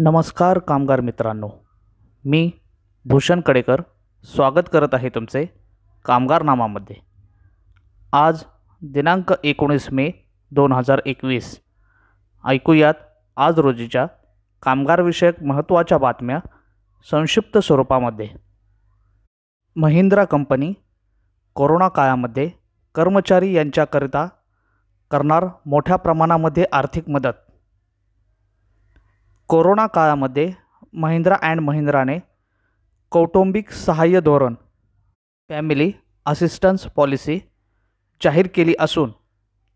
नमस्कार कामगार मित्रांनो. मी भूषण कडेकर स्वागत करत आहे तुमचे कामगारनामामध्ये आज दिनांक एकोणीस मे दोन हजार एकवीस. ऐकूयात आज रोजीच्या कामगारविषयक महत्त्वाच्या बातम्या संक्षिप्त स्वरूपामध्ये. महिंद्रा कंपनी कोरोना काळामध्ये कर्मचारी यांच्याकरिता करणार मोठ्या प्रमाणामध्ये आर्थिक मदत कोरोना काळामध्ये महिंद्रा अँड महिंद्राने कौटुंबिक सहाय्य धोरण फॅमिली असिस्टन्स पॉलिसी जाहीर केली असून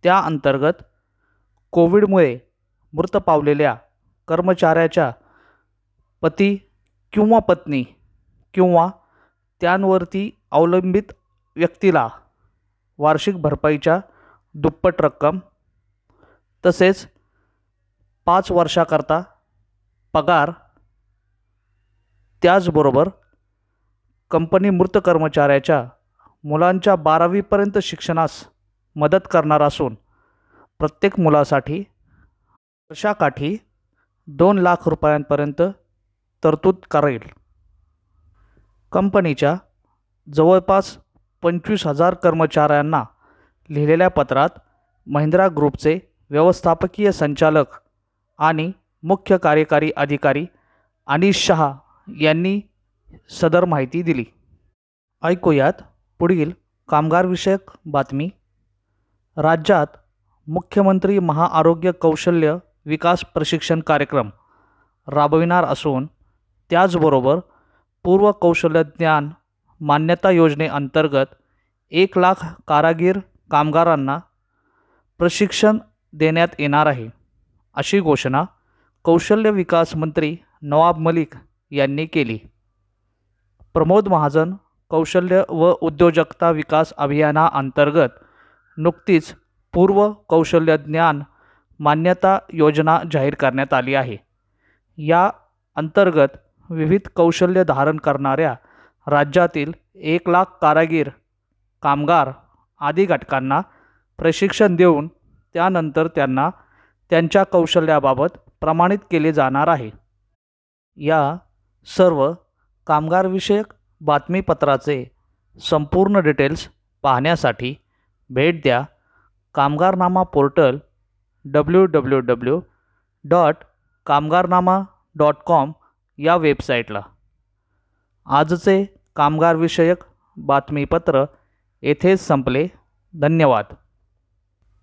त्या अंतर्गत कोविडमुळे मृत पावलेल्या कर्मचाऱ्याच्या पती किंवा पत्नी किंवा त्यांवरती अवलंबित व्यक्तीला वार्षिक भरपाईच्या दुप्पट रक्कम तसेच पाच वर्षाकरता पगार त्याचबरोबर कंपनी मृत कर्मचाऱ्याच्या मुलांच्या बारावीपर्यंत शिक्षणास मदत करणार असून प्रत्येक मुलासाठी वर्षाकाठी दोन लाख रुपयांपर्यंत तरतूद करेल. कंपनीच्या जवळपास पंचवीस हजार कर्मचाऱ्यांना लिहिलेल्या पत्रात महिंद्रा ग्रुपचे व्यवस्थापकीय संचालक आणि मुख्य कार्यकारी अधिकारी अनिश शहा यांनी सदर माहिती दिली. ऐकूयात पुढील कामगारविषयक बातमी. राज्यात मुख्यमंत्री महाआरोग्य कौशल्य विकास प्रशिक्षण कार्यक्रम राबविणार असून त्याचबरोबर पूर्व कौशल्य ज्ञान मान्यता योजनेअंतर्गत एक लाख कारागीर कामगारांना प्रशिक्षण देण्यात येणार आहे अशी घोषणा कौशल्य विकास मंत्री नवाब मलिक यांनी केली. प्रमोद महाजन कौशल्य व उद्योजकता विकास अभियानाअंतर्गत नुकतीच पूर्व कौशल्य ज्ञान मान्यता योजना जाहीर करण्यात आली आहे. या अंतर्गत विविध कौशल्य धारण करणाऱ्या राज्यातील एक लाख कारागीर कामगार आदी घटकांना प्रशिक्षण देऊन त्यानंतर त्यांना त्यांच्या कौशल्याबाबत प्रमाणित केले जाणार आहे. या सर्व कामगारविषयक बातमीपत्राचे संपूर्ण डिटेल्स पाहण्यासाठी भेट द्या Kamgarnama portal W W W dot Kamgarnama dot com या वेबसाईटला. आजचे कामगारविषयक बातमीपत्र येथेच संपले. धन्यवाद.